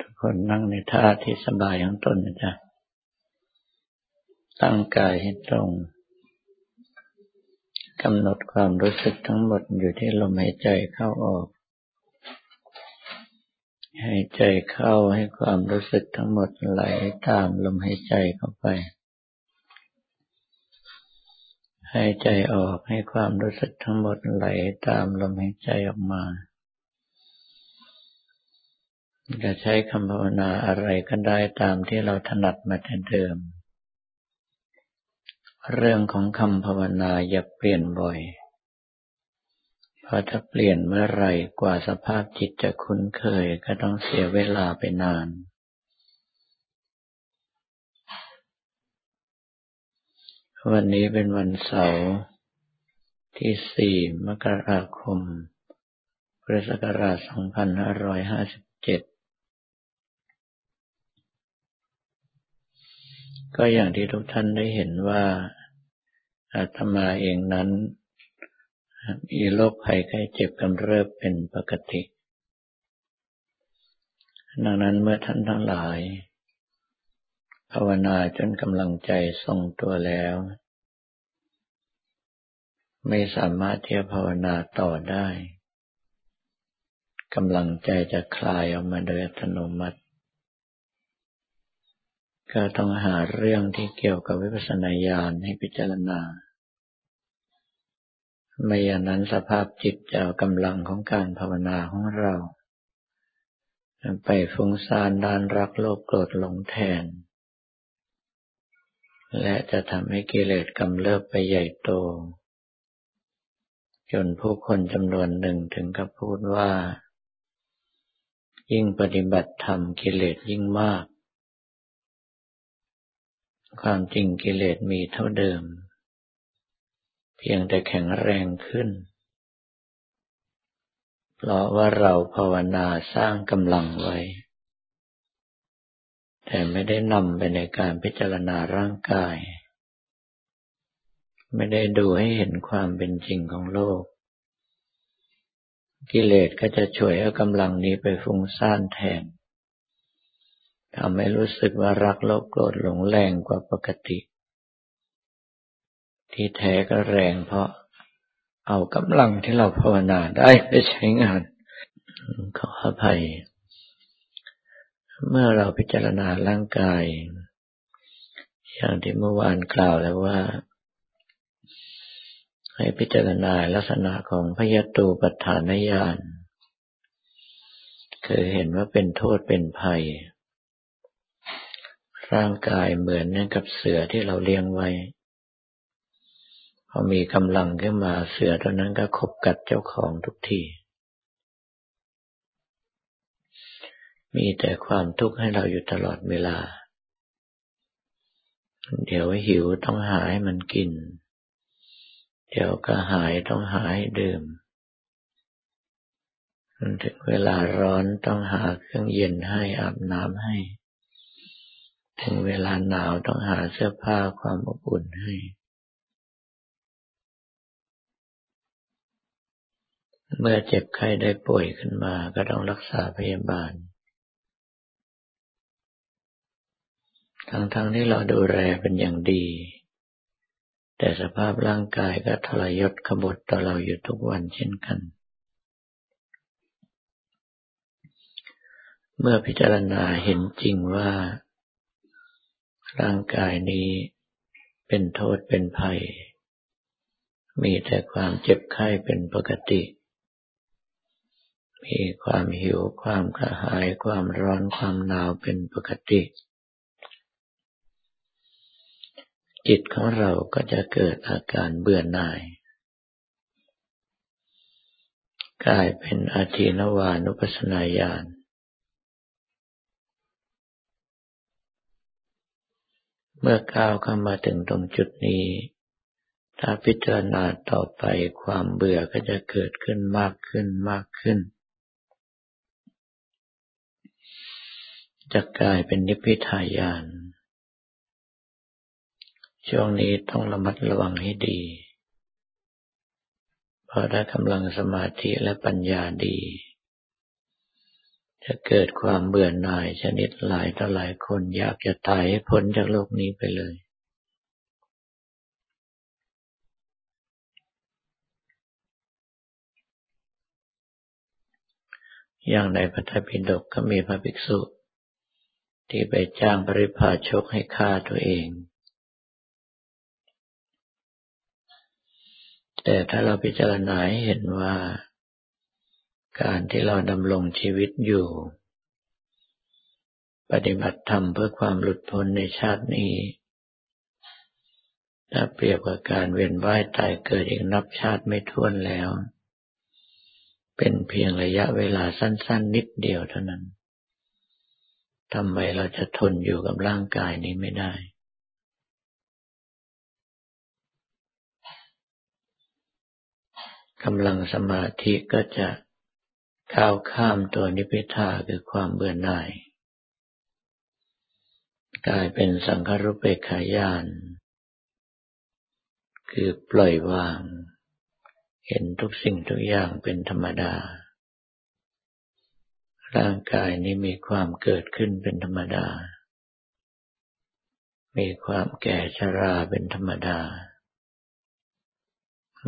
ทุกคนนั่งในท่าที่สบายของตนนะจ๊ะ ตั้งกายให้ตรงกำหนดความรู้สึกทั้งหมดอยู่ที่ลมหายใจเข้าออก หายใจเข้าให้ความรู้สึกทั้งหมดไหลตามลมหายใจเข้าไป หายใจออกให้ความรู้สึกทั้งหมดไหลตามลมหายใจออกมา จะใช้คำภาวนาอะไรก็ได้ตามที่เราถนัดมาแต่เดิม เรื่องของคำภาวนาอย่าเปลี่ยนบ่อย เพราะถ้าเปลี่ยนเมื่อไหร่กว่าสภาพจิตจะคุ้นเคยก็ต้องเสียเวลาไปนาน วันนี้เป็นวันเสาร์ที่สี่มกราคมพุทธศักราช 2557 ก็อย่างที่ทุกท่านได้เห็นว่าอาตมาเองนั้น มีโรคภัยไข้เจ็บกำเริบเป็นปกติ ดังนั้นเมื่อท่านทั้งหลาย ภาวนาจนกำลังใจทรงตัวแล้ว ไม่สามารถที่จะภาวนาต่อได้กำลังใจจะคลายออกมาโดยอัตโนมัติ ก็ต้องหาเรื่องที่เกี่ยวกับวิปัสสนาญาณให้พิจารณา ไม่อย่างนั้นสภาพจิตจะกำลังของการภาวนาของเรา ไปฟุ้งซ่านด้านรักโลภโกรธหลงแทน และจะทำให้กิเลสกำเริบไปใหญ่โต จนผู้คนจำนวนหนึ่งถึงกับพูดว่า ยิ่งปฏิบัติธรรมกิเลสยิ่งมาก ความจริงกิเลสมีเท่าเดิม เพียงแต่แข็งแรงขึ้น เพราะว่าเราภาวนาสร้างกำลังไว้ แต่ไม่ได้นำไปในการพิจารณาร่างกาย ไม่ได้ดูให้เห็นความเป็นจริงของโลก กิเลสก็จะช่วยเอากำลังนี้ไปฟุ้งซ่านแทน ทำให้รู้สึกว่ารักโลภโกรธหลงแรงกว่าปกติ ที่แท้ก็แรงเพราะเอากำลังที่เราภาวนาได้ไปใช้งานขออภัย เมื่อเราพิจารณาร่างกาย อย่างที่เมื่อวานกล่าวแล้วว่า ให้พิจารณาลักษณะของพยตูปัฏฐานญาณคือเห็นว่าเป็นโทษเป็นภัย ร่างกายเหมือนกับเสือที่เราเลี้ยงไว้ พอมีกำลังขึ้นมาเสือตัวนั้นก็ขบกัดเจ้าของทุกทีมีแต่ความทุกข์ให้เราอยู่ตลอดเวลา เดี๋ยวหิวต้องหาให้มันกิน เดี๋ยวก็หายต้องหาให้ดื่มถึงเวลาร้อนต้องหาเครื่องเย็นให้อาบน้ำให้ ถึงเวลาหนาวต้องหาเสื้อผ้าความอบอุ่นให้ เมื่อเจ็บไข้ได้ป่วยขึ้นมาก็ต้องรักษาพยาบาล ทั้งๆทที่เราดูแลเป็นอย่างดี แต่สภาพร่างกายก็ทรยศขบฏต่อเราอยู่ทุกวันเช่นกันเมื่อพิจารณาเห็นจริงว่า ร่างกายนี้เป็นโทษเป็นภัย มีแต่ความเจ็บไข้เป็นปกติ มีความหิวความกระหายความร้อนความหนาวเป็นปกติ จิตของเราก็จะเกิดอาการเบื่อหน่ายกลายเป็นอาทินวานุปัสนาญาณ เมื่อก้าวเข้ามาถึงตรงจุดนี้ ถ้าพิจารณาต่อไปความเบื่อก็จะเกิดขึ้นมากขึ้นมากขึ้น จะกลายเป็นนิพพิทายาน ช่วงนี้ต้องระมัดระวังให้ดี เพราะถ้ากำลังสมาธิและปัญญาดี จะเกิดความเบื่อหน่ายชนิดหลายต่อหลายคนอยากจะตายให้พ้นจากโลกนี้ไปเลย อย่างในพระธรรมปิฎกก็มีพระภิกษุ ที่ไปจ้างปริพาชกให้ฆ่าตัวเอง แต่ถ้าเราพิจารณาเห็นว่า การที่เราดำรงชีวิตอยู่ ปฏิบัติธรรมเพื่อความหลุดพ้นในชาตินี้ ถ้าเปรียบกับการเวียนว่ายตายเกิดอีกนับชาติไม่ท้วนแล้ว เป็นเพียงระยะเวลาสั้น ๆ นิดเดียวเท่านั้นทำไมเราจะทนอยู่กับร่างกายนี้ไม่ได้กำลังสมาธิก็จะ ก้าวข้ามตัวนิพพิทาคือความเบื่อหน่าย กลายเป็นสังขรุปเปขายาน คือปล่อยวาง เห็นทุกสิ่งทุกอย่างเป็นธรรมดา ร่างกายนี้มีความเกิดขึ้นเป็นธรรมดา มีความแก่ชราเป็นธรรมดา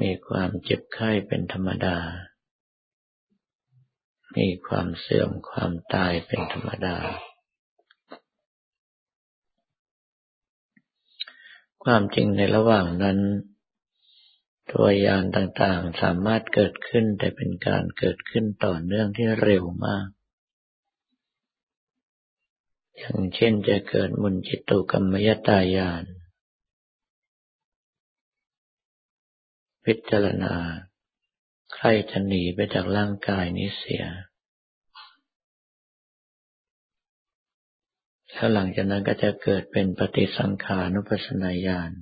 มีความเจ็บไข้เป็นธรรมดา มีความเสื่อมความตายเป็นธรรมดา ความจริงในระหว่างนั้น ตัวยานต่างๆสามารถเกิดขึ้นแต่เป็นการเกิดขึ้นต่อเนื่องที่เร็วมาก อย่างเช่นจะเกิดมุนจิตุกรรมยตายานพิจารณา ใครจะหนีไปจากร่างกายนี้เสีย แล้วหลังจากนั้นก็จะเกิดเป็นปฏิสังขานุปัสนาญาณ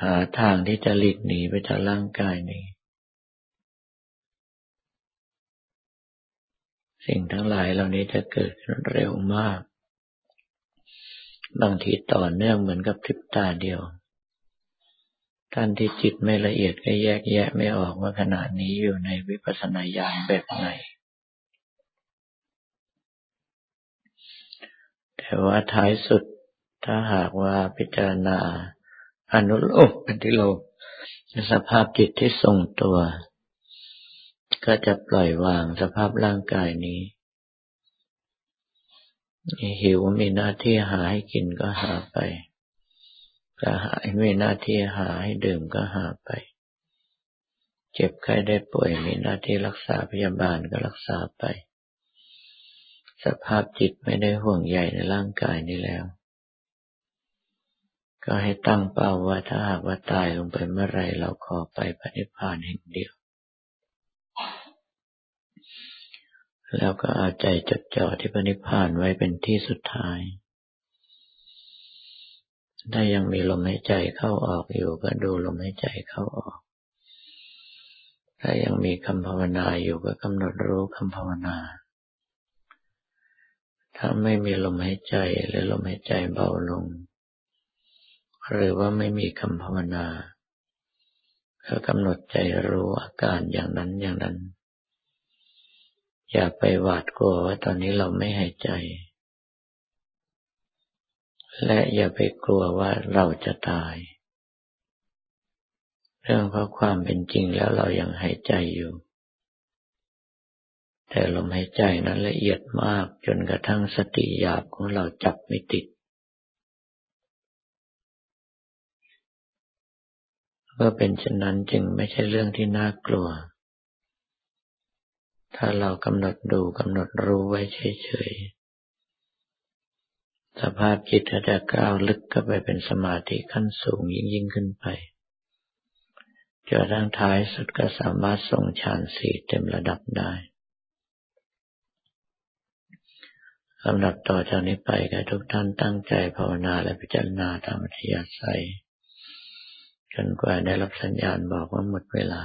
หาทางที่จะหลีกหนีไปจากร่างกายนี้ สิ่งทั้งหลายเหล่านี้จะเกิดเร็วมาก บางทีต่อเนื่องเหมือนกับพริบตาเดียว ท่านที่จิตไม่ละเอียดก็แยกแยะไม่ออกว่าขณะนี้อยู่ในวิปัสสนาญาณแบบไหน แต่ว่าท้ายสุดถ้าหากว่าพิจารณาอนุโลมปฏิโลมสภาพจิตที่ทรงตัว ก็จะปล่อยวางสภาพร่างกายนี้ หิวมีหน้าที่หาให้กินก็หาไป กระหายมีหน้าที่หาให้ดื่มก็หาไป เจ็บไข้ได้ป่วยมีหน้าที่รักษาพยาบาลก็รักษาไป สภาพจิตไม่ได้ห่วงใยในร่างกายนี้แล้ว ก็ให้ตั้งเป้าว่าถ้าหากว่าตายลงไปเมื่อไรเราขอไปปฏิพานแห่งเดียว แล้วก็เอาใจจดจ่อที่ปณิพานไว้เป็นที่สุดท้าย ถ้ายังมีลมหายใจเข้าออกอยู่ก็ดูลมหายใจเข้าออก ถ้ายังมีคำภาวนาอยู่ก็กำหนดรู้คำภาวนา ถ้าไม่มีลมหายใจหรือลมหายใจเบาลง หรือว่าไม่มีคำภาวนาก็กำหนดใจรู้อาการอย่างนั้นอย่างนั้น อย่าไปหวาดกลัวว่าตอนนี้เราไม่หายใจ และอย่าไปกลัวว่าเราจะตาย เรื่องเพราะความเป็นจริงแล้วเรายังหายใจอยู่ แต่ลมหายใจนั้นละเอียดมากจนกระทั่งสติหยาบของเราจับไม่ติด เมื่อเป็นเช่นนั้นจึงไม่ใช่เรื่องที่น่ากลัว ถ้าเรากำหนดดูกำหนดรู้ไว้เฉยๆ สภาพจิตก็จะก้าวลึกเข้าไปเป็นสมาธิขั้นสูงยิ่งยิ่งขึ้นไปจนทั้งท้ายสุดก็สามารถส่งฌานสี่เต็มระดับได้ลำดับต่อจากนี้ไปก็ทุกท่านตั้งใจภาวนาและพิจารณาตามอัธยาศัยจนกว่าได้รับสัญญาณบอกว่าหมดเวลา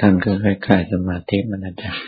ท่านก็คล้ายๆสมาธิมันอาจารย์